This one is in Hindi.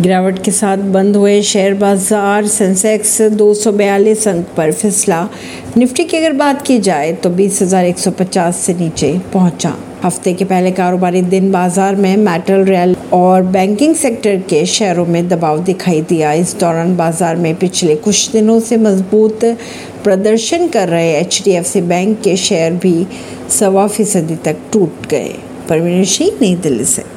गिरावट के साथ बंद हुए शेयर बाज़ार सेंसेक्स दो सौ बयालीस अंक पर फिसला। निफ्टी की अगर बात की जाए तो 20,150 से नीचे पहुँचा। हफ़्ते के पहले कारोबारी दिन बाज़ार में मेटल रेल और बैंकिंग सेक्टर के शेयरों में दबाव दिखाई दिया। इस दौरान बाज़ार में पिछले कुछ दिनों से मज़बूत प्रदर्शन कर रहे एचडीएफसी बैंक के शेयर भी सवा फ़ीसदी तक टूट गए। परवीन सिंह नई दिल्ली से।